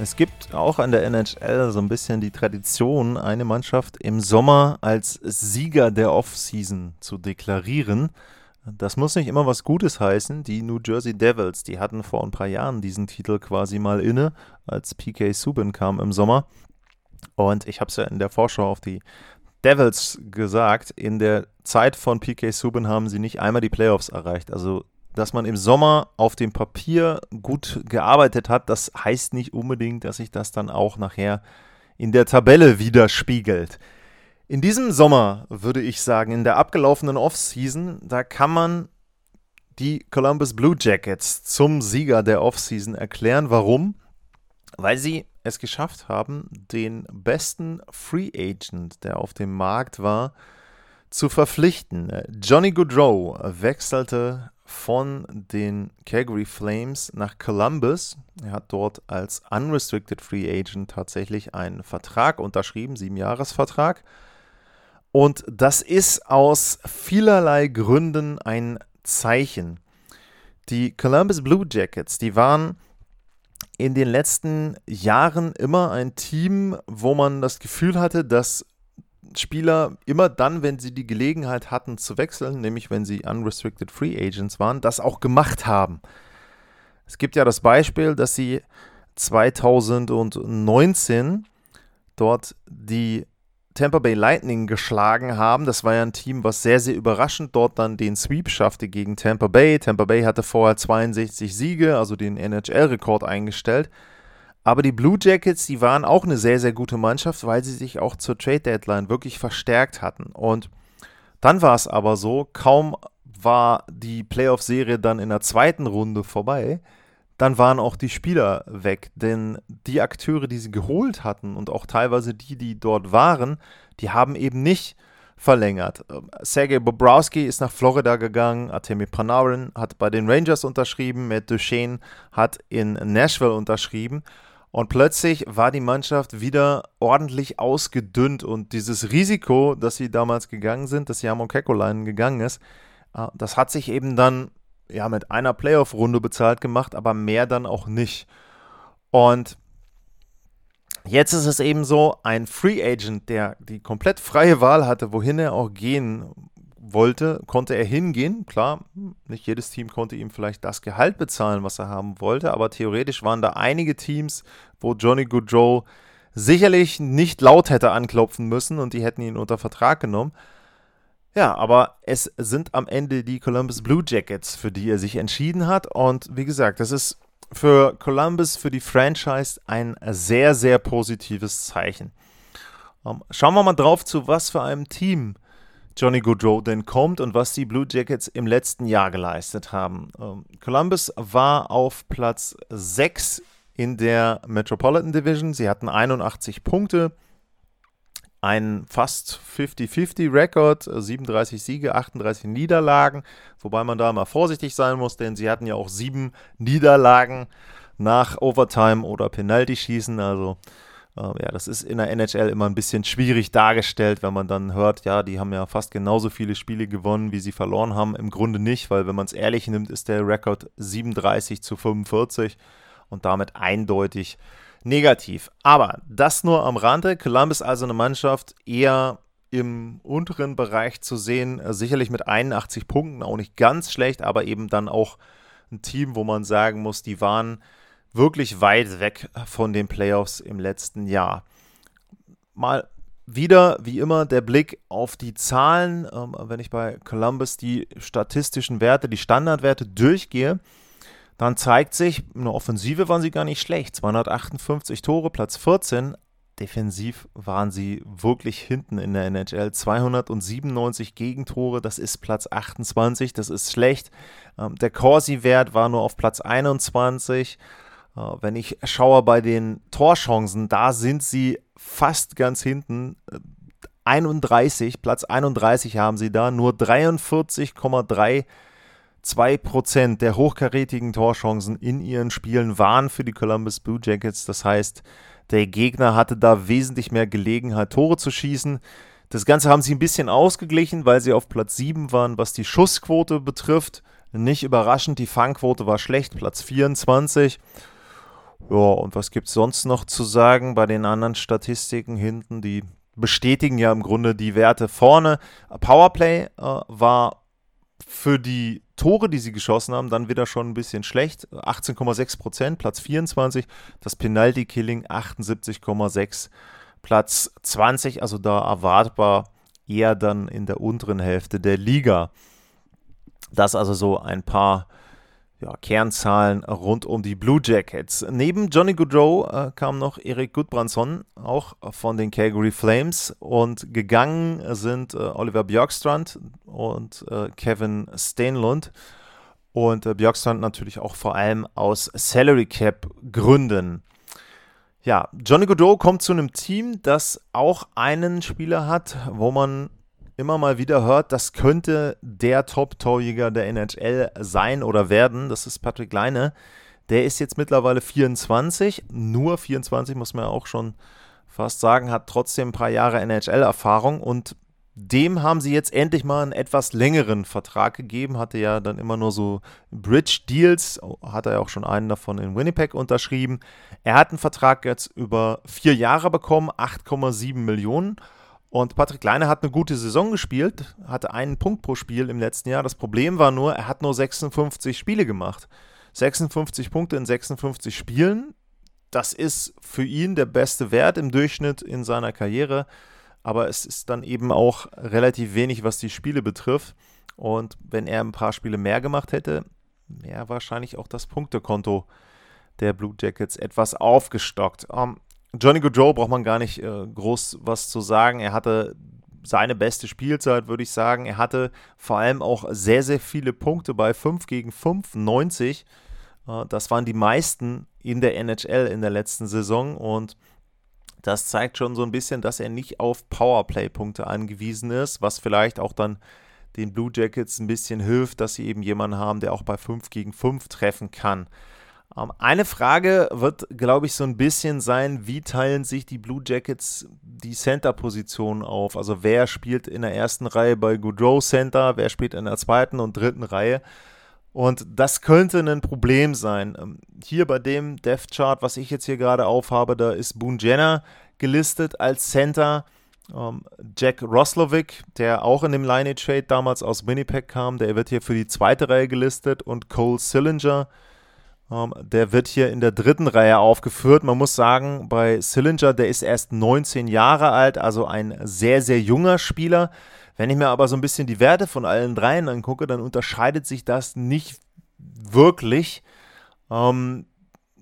Es gibt auch an der NHL so ein bisschen die Tradition, eine Mannschaft im Sommer als Sieger der Offseason zu deklarieren. Das muss nicht immer was Gutes heißen. Die New Jersey Devils, die hatten vor ein paar Jahren diesen Titel quasi mal inne, als PK Subban kam im Sommer. Und ich habe es ja in der Vorschau auf die Devils gesagt, in der Zeit von PK Subban haben sie nicht einmal die Playoffs erreicht. Also dass man im Sommer auf dem Papier gut gearbeitet hat, das heißt nicht unbedingt, dass sich das dann auch nachher in der Tabelle widerspiegelt. In diesem Sommer würde ich sagen, in der abgelaufenen Offseason, da kann man die Columbus Blue Jackets zum Sieger der Offseason erklären. Warum? Weil sie es geschafft haben, den besten Free Agent, der auf dem Markt war, zu verpflichten. Johnny Goodrow wechselte von den Calgary Flames nach Columbus. Er hat dort als Unrestricted Free Agent tatsächlich einen Vertrag unterschrieben, Siebenjahresvertrag. Und das ist aus vielerlei Gründen ein Zeichen. Die Columbus Blue Jackets, die waren in den letzten Jahren immer ein Team, wo man das Gefühl hatte, dass Spieler immer dann, wenn sie die Gelegenheit hatten zu wechseln, nämlich wenn sie unrestricted Free Agents waren, das auch gemacht haben. Es gibt ja das Beispiel, dass sie 2019 dort die Tampa Bay Lightning geschlagen haben. Das war ja ein Team, was sehr, sehr überraschend dort dann den Sweep schaffte gegen Tampa Bay. Tampa Bay hatte vorher 62 Siege, also den NHL-Rekord eingestellt. Aber die Blue Jackets, die waren auch eine sehr, sehr gute Mannschaft, weil sie sich auch zur Trade Deadline wirklich verstärkt hatten. Und dann war es aber so, kaum war die Playoff-Serie dann in der zweiten Runde vorbei, dann waren auch die Spieler weg. Denn die Akteure, die sie geholt hatten und auch teilweise die, die dort waren, die haben eben nicht verlängert. Sergei Bobrowski ist nach Florida gegangen, Artemi Panarin hat bei den Rangers unterschrieben, Matt Duchesne hat in Nashville unterschrieben. Und plötzlich war die Mannschaft wieder ordentlich ausgedünnt und dieses Risiko, dass sie damals gegangen sind, dass Jamon Kekolainen gegangen ist, äh, das hat sich eben dann ja mit einer Playoff-Runde bezahlt gemacht, aber mehr dann auch nicht. Und jetzt ist es eben so, ein Free Agent, der die komplett freie Wahl hatte, wohin er auch gehen wollte, konnte er hingehen. Klar, nicht jedes Team konnte ihm vielleicht das Gehalt bezahlen, was er haben wollte, aber theoretisch waren da einige Teams, wo Johnny Goodrow sicherlich nicht laut hätte anklopfen müssen und die hätten ihn unter Vertrag genommen. Ja, aber es sind am Ende die Columbus Blue Jackets, für die er sich entschieden hat. Und wie gesagt, das ist für Columbus, für die Franchise ein sehr, sehr positives Zeichen. Um, schauen wir mal drauf, zu was für einem Team Johnny Goodrow denn kommt und was die Blue Jackets im letzten Jahr geleistet haben. Ähm, Columbus war auf Platz 6 in der Metropolitan Division. Sie hatten 81 Punkte, einen fast 50-50-Rekord, 37 Siege, 38 Niederlagen, wobei man da mal vorsichtig sein muss, denn sie hatten ja auch sieben Niederlagen nach Overtime oder Penalty-Schießen, also ja, das ist in der NHL immer ein bisschen schwierig dargestellt, wenn man dann hört, ja, die haben ja fast genauso viele Spiele gewonnen, wie sie verloren haben. Im Grunde nicht, weil wenn man es ehrlich nimmt, ist der Rekord 37 zu 45 und damit eindeutig negativ. Aber das nur am Rande. Columbus also eine Mannschaft eher im unteren Bereich zu sehen, sicherlich mit 81 Punkten, auch nicht ganz schlecht, aber eben dann auch ein Team, wo man sagen muss, die waren wirklich weit weg von den Playoffs im letzten Jahr. Mal wieder, wie immer, der Blick auf die Zahlen. Ähm, wenn ich bei Columbus die statistischen Werte, die Standardwerte durchgehe, dann zeigt sich, in der Offensive waren sie gar nicht schlecht. 258 Tore, Platz 14. Defensiv waren sie wirklich hinten in der NHL. 297 Gegentore, das ist Platz 28, das ist schlecht. Ähm, der Corsi-Wert war nur auf Platz 21. Äh, wenn ich schaue bei den Torchancen, da sind sie fast ganz hinten. 31, Platz 31 haben sie da, nur 43,32 Prozent der hochkarätigen Torchancen in ihren Spielen waren für die Columbus Blue Jackets. Das heißt, der Gegner hatte da wesentlich mehr Gelegenheit, Tore zu schießen. Das Ganze haben sie ein bisschen ausgeglichen, weil sie auf Platz 7 waren, was die Schussquote betrifft. Nicht überraschend, die Fangquote war schlecht, Platz 24. Ja, und was gibt es sonst noch zu sagen bei den anderen Statistiken hinten? Die bestätigen ja im Grunde die Werte vorne. Powerplay äh, war für die Tore, die sie geschossen haben, dann wieder schon ein bisschen schlecht. 18,6 Prozent, Platz 24. Das Penalty Killing 78,6, Platz 20. Also da erwartbar eher dann in der unteren Hälfte der Liga. Das also so ein paar ja, Kernzahlen rund um die Blue Jackets. Neben Johnny Goodrow äh, kam noch Erik Gudbrandsson, auch von den Calgary Flames. Und gegangen sind äh, Oliver Björkstrand und äh, Kevin Steinlund. Und äh, Björkstrand natürlich auch vor allem aus Salary Cap Gründen. Ja, Johnny Goodrow kommt zu einem Team, das auch einen Spieler hat, wo man immer mal wieder hört, das könnte der Top-Torjäger der NHL sein oder werden. Das ist Patrick Leine. Der ist jetzt mittlerweile 24, nur 24 muss man ja auch schon fast sagen, hat trotzdem ein paar Jahre NHL-Erfahrung und dem haben sie jetzt endlich mal einen etwas längeren Vertrag gegeben. Hatte ja dann immer nur so Bridge-Deals, hat er ja auch schon einen davon in Winnipeg unterschrieben. Er hat einen Vertrag jetzt über vier Jahre bekommen, 8,7 Millionen. Und Patrick Leine hat eine gute Saison gespielt, hatte einen Punkt pro Spiel im letzten Jahr. Das Problem war nur, er hat nur 56 Spiele gemacht. 56 Punkte in 56 Spielen, das ist für ihn der beste Wert im Durchschnitt in seiner Karriere. Aber es ist dann eben auch relativ wenig, was die Spiele betrifft. Und wenn er ein paar Spiele mehr gemacht hätte, wäre wahrscheinlich auch das Punktekonto der Blue Jackets etwas aufgestockt. Um, ähm, Johnny Goodrow braucht man gar nicht äh, groß was zu sagen. Er hatte seine beste Spielzeit, würde ich sagen. Er hatte vor allem auch sehr, sehr viele Punkte bei 5 gegen 5, 90. Äh, das waren die meisten in der NHL in der letzten Saison und das zeigt schon so ein bisschen, dass er nicht auf Powerplay-Punkte angewiesen ist, was vielleicht auch dann den Blue Jackets ein bisschen hilft, dass sie eben jemanden haben, der auch bei 5 gegen 5 treffen kann. Ähm, eine Frage wird, glaube ich, so ein bisschen sein, wie teilen sich die Blue Jackets die Center-Position auf? Also wer spielt in der ersten Reihe bei Goodrow Center, wer spielt in der zweiten und dritten Reihe? Und das könnte ein Problem sein. Ähm, hier bei dem Death Chart, was ich jetzt hier gerade aufhabe, da ist Boone Jenner gelistet als Center. Ähm, Jack Roslovic, der auch in dem Line Trade damals aus Winnipeg kam, der wird hier für die zweite Reihe gelistet und Cole Sillinger, der wird hier in der dritten Reihe aufgeführt. Man muss sagen, bei Sillinger, der ist erst 19 Jahre alt, also ein sehr, sehr junger Spieler. Wenn ich mir aber so ein bisschen die Werte von allen dreien angucke, dann unterscheidet sich das nicht wirklich. Ähm,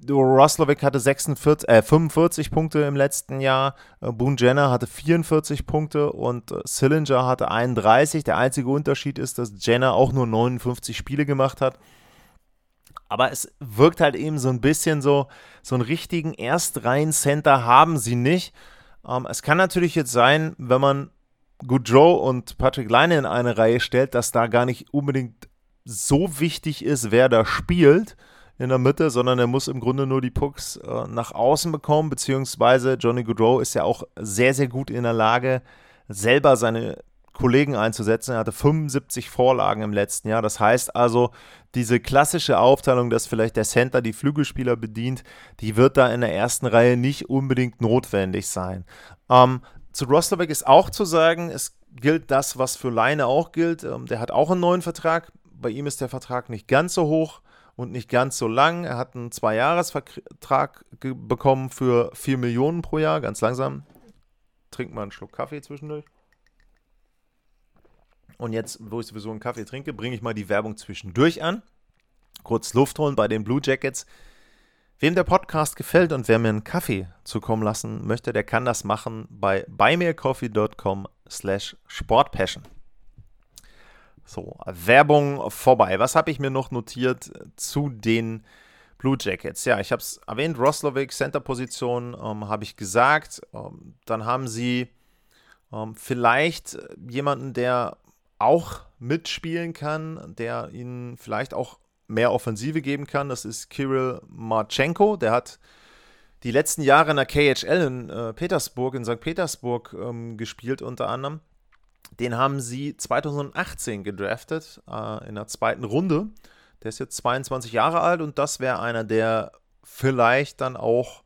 Roslovic hatte 46, äh, 45 Punkte im letzten Jahr, äh, Boone Jenner hatte 44 Punkte und äh, Sillinger hatte 31. Der einzige Unterschied ist, dass Jenner auch nur 59 Spiele gemacht hat. Aber es wirkt halt eben so ein bisschen so, so einen richtigen Erstreihen-Center haben sie nicht. Ähm, es kann natürlich jetzt sein, wenn man Goudreau und Patrick Leine in eine Reihe stellt, dass da gar nicht unbedingt so wichtig ist, wer da spielt in der Mitte, sondern er muss im Grunde nur die Pucks äh, nach außen bekommen, beziehungsweise Johnny Goudreau ist ja auch sehr, sehr gut in der Lage, selber seine Kollegen einzusetzen. Er hatte 75 Vorlagen im letzten Jahr. Das heißt also, diese klassische Aufteilung, dass vielleicht der Center die Flügelspieler bedient, die wird da in der ersten Reihe nicht unbedingt notwendig sein. Ähm, zu Rosterbeck ist auch zu sagen, es gilt das, was für Leine auch gilt. Ähm, der hat auch einen neuen Vertrag. Bei ihm ist der Vertrag nicht ganz so hoch und nicht ganz so lang. Er hat einen Zwei-Jahres-Vertrag bekommen für 4 Millionen pro Jahr. Ganz langsam. Trinkt mal einen Schluck Kaffee zwischendurch. Und jetzt, wo ich sowieso einen Kaffee trinke, bringe ich mal die Werbung zwischendurch an. Kurz Luft holen bei den Blue Jackets. Wem der Podcast gefällt und wer mir einen Kaffee zukommen lassen möchte, der kann das machen bei buymeacoffee.com slash sportpassion. So, Werbung vorbei. Was habe ich mir noch notiert zu den Blue Jackets? Ja, ich habe es erwähnt, Roslovic, Center-Position, ähm, habe ich gesagt. Ähm, dann haben sie Ähm, vielleicht jemanden, der auch mitspielen kann, der ihnen vielleicht auch mehr Offensive geben kann. Das ist Kirill Marchenko. Der hat die letzten Jahre in der KHL in äh, Petersburg, in St. Petersburg ähm, gespielt unter anderem. Den haben sie 2018 gedraftet, äh, in der zweiten Runde. Der ist jetzt 22 Jahre alt und das wäre einer, der vielleicht dann auch,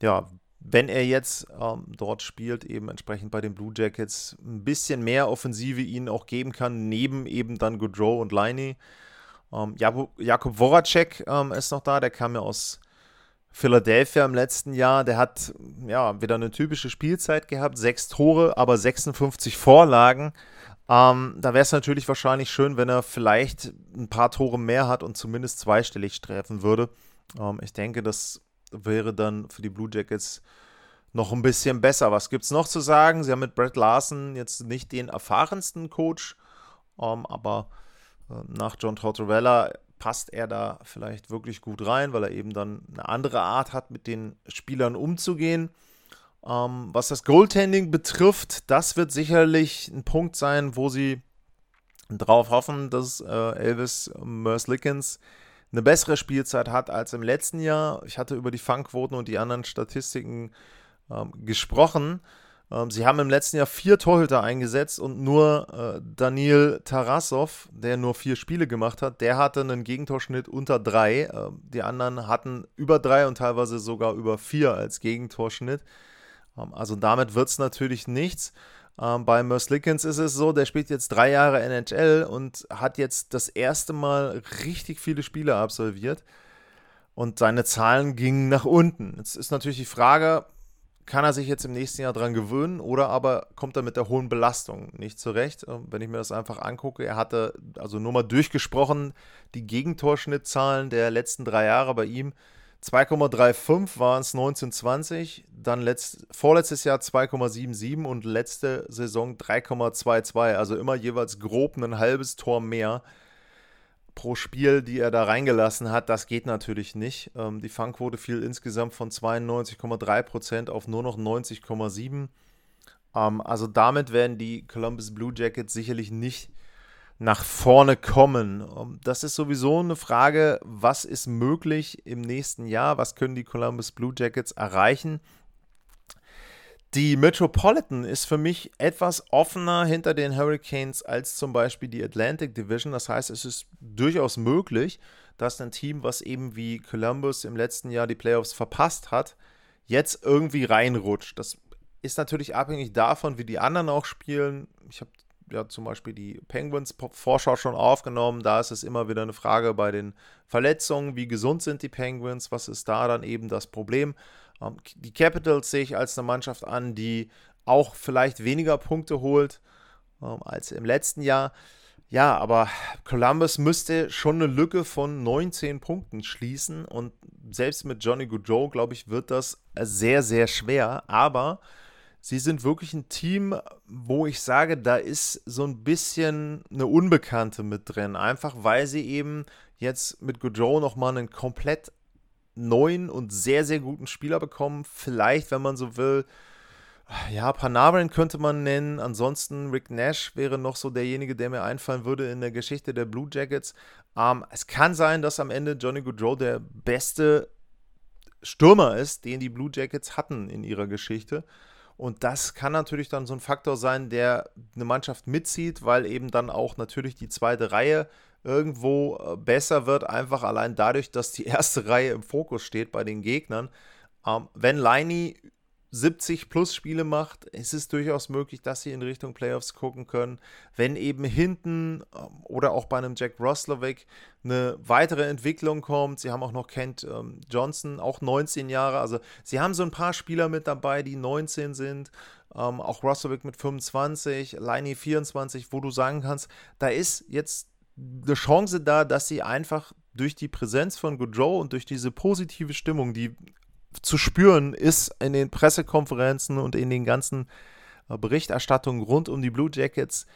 ja, wenn er jetzt ähm, dort spielt, eben entsprechend bei den Blue Jackets ein bisschen mehr Offensive ihnen auch geben kann, neben eben dann Goodrow und Liney. Ähm, Jakob Voracek ähm, ist noch da, der kam ja aus Philadelphia im letzten Jahr. Der hat ja wieder eine typische Spielzeit gehabt, sechs Tore, aber 56 Vorlagen. Ähm, da wäre es natürlich wahrscheinlich schön, wenn er vielleicht ein paar Tore mehr hat und zumindest zweistellig treffen würde. Ähm, ich denke, das wäre dann für die Blue Jackets noch ein bisschen besser. Was gibt es noch zu sagen? Sie haben mit Brett Larson jetzt nicht den erfahrensten Coach, ähm, aber äh, nach John Tortorella passt er da vielleicht wirklich gut rein, weil er eben dann eine andere Art hat, mit den Spielern umzugehen. Ähm, was das Goaltending betrifft, das wird sicherlich ein Punkt sein, wo sie drauf hoffen, dass äh, Elvis Merslickens eine bessere Spielzeit hat als im letzten Jahr. Ich hatte über die Fangquoten und die anderen Statistiken ähm, gesprochen. Ähm, sie haben im letzten Jahr vier Torhüter eingesetzt und nur äh, Daniel Tarasov, der nur vier Spiele gemacht hat, der hatte einen Gegentorschnitt unter drei. Äh, die anderen hatten über drei und teilweise sogar über vier als Gegentorschnitt. Ähm, also damit wird es natürlich nichts. Ähm, bei Merslickens ist es so, der spielt jetzt drei Jahre NHL und hat jetzt das erste Mal richtig viele Spiele absolviert. Und seine Zahlen gingen nach unten. Jetzt ist natürlich die Frage, kann er sich jetzt im nächsten Jahr dran gewöhnen oder aber kommt er mit der hohen Belastung nicht zurecht? Ähm, wenn ich mir das einfach angucke, er hatte, also nur mal durchgesprochen, die Gegentorschnittzahlen der letzten drei Jahre bei ihm 2,35 waren es 1920, dann letzt, vorletztes Jahr 2,77 und letzte Saison 3,22, also immer jeweils grob ein halbes Tor mehr pro Spiel, die er da reingelassen hat, das geht natürlich nicht. Ähm, die Fangquote fiel insgesamt von 92,3% auf nur noch 90,7%. Ähm, also damit werden die Columbus Blue Jackets sicherlich nicht nach vorne kommen. Ähm, das ist sowieso eine Frage, was ist möglich im nächsten Jahr? Was können die Columbus Blue Jackets erreichen? Die Metropolitan ist für mich etwas offener hinter den Hurricanes als zum Beispiel die Atlantic Division. Das heißt, es ist durchaus möglich, dass ein Team, was eben wie Columbus im letzten Jahr die Playoffs verpasst hat, jetzt irgendwie reinrutscht. Das ist natürlich abhängig davon, wie die anderen auch spielen. Ich habe ja zum Beispiel die Penguins-Vorschau schon aufgenommen. Da ist es immer wieder eine Frage bei den Verletzungen, wie gesund sind die Penguins, was ist da dann eben das Problem. Ähm, die Capitals sehe ich als eine Mannschaft an, die auch vielleicht weniger Punkte holt ähm, als im letzten Jahr. Ja, aber Columbus müsste schon eine Lücke von 19 Punkten schließen und selbst mit Johnny Goodrow, glaube ich, wird das sehr, sehr schwer. Aber sie sind wirklich ein Team, wo ich sage, da ist so ein bisschen eine Unbekannte mit drin. Einfach weil sie eben jetzt mit Goodrow nochmal einen komplett neuen und sehr, sehr guten Spieler bekommen. Vielleicht, wenn man so will, ja, Panarin könnte man nennen. Ansonsten Rick Nash wäre noch so derjenige, der mir einfallen würde in der Geschichte der Blue Jackets. Ähm, es kann sein, dass am Ende Johnny Goodrow der beste Stürmer ist, den die Blue Jackets hatten in ihrer Geschichte. Und das kann natürlich dann so ein Faktor sein, der eine Mannschaft mitzieht, weil eben dann auch natürlich die zweite Reihe irgendwo äh, besser wird, einfach allein dadurch, dass die erste Reihe im Fokus steht bei den Gegnern. Ähm, wenn Liney 70 plus Spiele macht, ist es durchaus möglich, dass sie in Richtung Playoffs gucken können. Wenn eben hinten ähm, oder auch bei einem Jack Roslovic eine weitere Entwicklung kommt, sie haben auch noch Kent ähm, Johnson, auch 19 Jahre, also sie haben so ein paar Spieler mit dabei, die 19 sind, ähm, auch Roslovic mit 25, Liney 24, wo du sagen kannst, da ist jetzt eine Chance da, dass sie einfach durch die Präsenz von Goodrow und durch diese positive Stimmung, die zu spüren ist in den Pressekonferenzen und in den ganzen äh, Berichterstattungen rund um die Blue Jackets,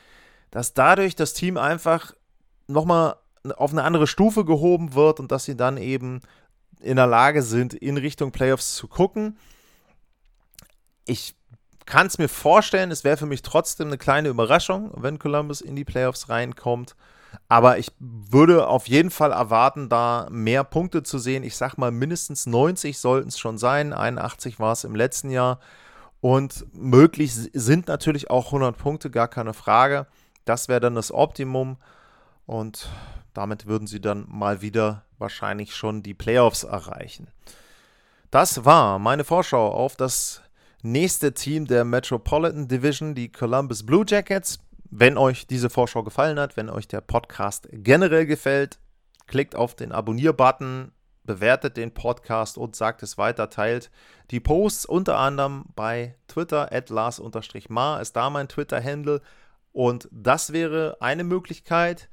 dass dadurch das Team einfach nochmal auf eine andere Stufe gehoben wird und dass sie dann eben in der Lage sind, in Richtung Playoffs zu gucken. Ich kann es mir vorstellen, es wäre für mich trotzdem eine kleine Überraschung, wenn Columbus in die Playoffs reinkommt. Aber ich würde auf jeden Fall erwarten, da mehr Punkte zu sehen. Ich sag mal, mindestens 90 sollten es schon sein. 81 war es im letzten Jahr. Und möglich sind natürlich auch 100 Punkte, gar keine Frage. Das wäre dann das Optimum. Und damit würden sie dann mal wieder wahrscheinlich schon die Playoffs erreichen. Das war meine Vorschau auf das nächste Team der Metropolitan Division, die Columbus Blue Jackets. Wenn euch diese Vorschau gefallen hat, wenn euch der Podcast generell gefällt, klickt auf den Abonnier-Button, bewertet den Podcast und sagt es weiter, teilt die Posts unter anderem bei Twitter, at Lars-Mar ist da mein Twitter-Handle. Und das wäre eine Möglichkeit,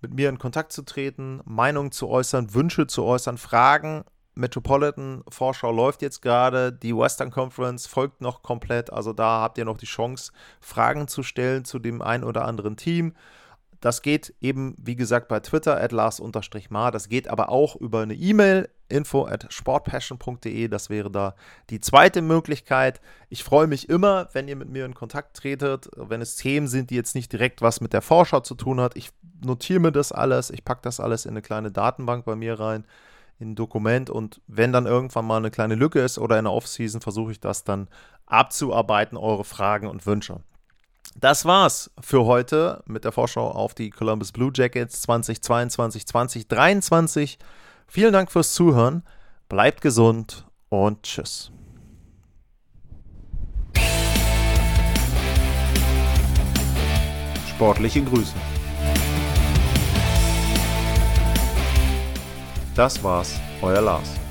mit mir in Kontakt zu treten, Meinungen zu äußern, Wünsche zu äußern, Fragen Metropolitan Vorschau läuft jetzt gerade, die Western Conference folgt noch komplett, also da habt ihr noch die Chance, Fragen zu stellen zu dem ein oder anderen Team. Das geht eben, wie gesagt, bei Twitter at Lars-Mar. Das geht aber auch über eine E-Mail, info at sportpassion.de. Das wäre da die zweite Möglichkeit. Ich freue mich immer, wenn ihr mit mir in Kontakt tretet, wenn es Themen sind, die jetzt nicht direkt was mit der Vorschau zu tun hat. Ich notiere mir das alles, ich packe das alles in eine kleine Datenbank bei mir rein in ein Dokument und wenn dann irgendwann mal eine kleine Lücke ist oder in der Offseason, versuche ich das dann abzuarbeiten, eure Fragen und Wünsche. Das war's für heute mit der Vorschau auf die Columbus Blue Jackets 2022, 2023. Vielen Dank fürs Zuhören, bleibt gesund und tschüss. Sportliche Grüße. Das war's, euer Lars.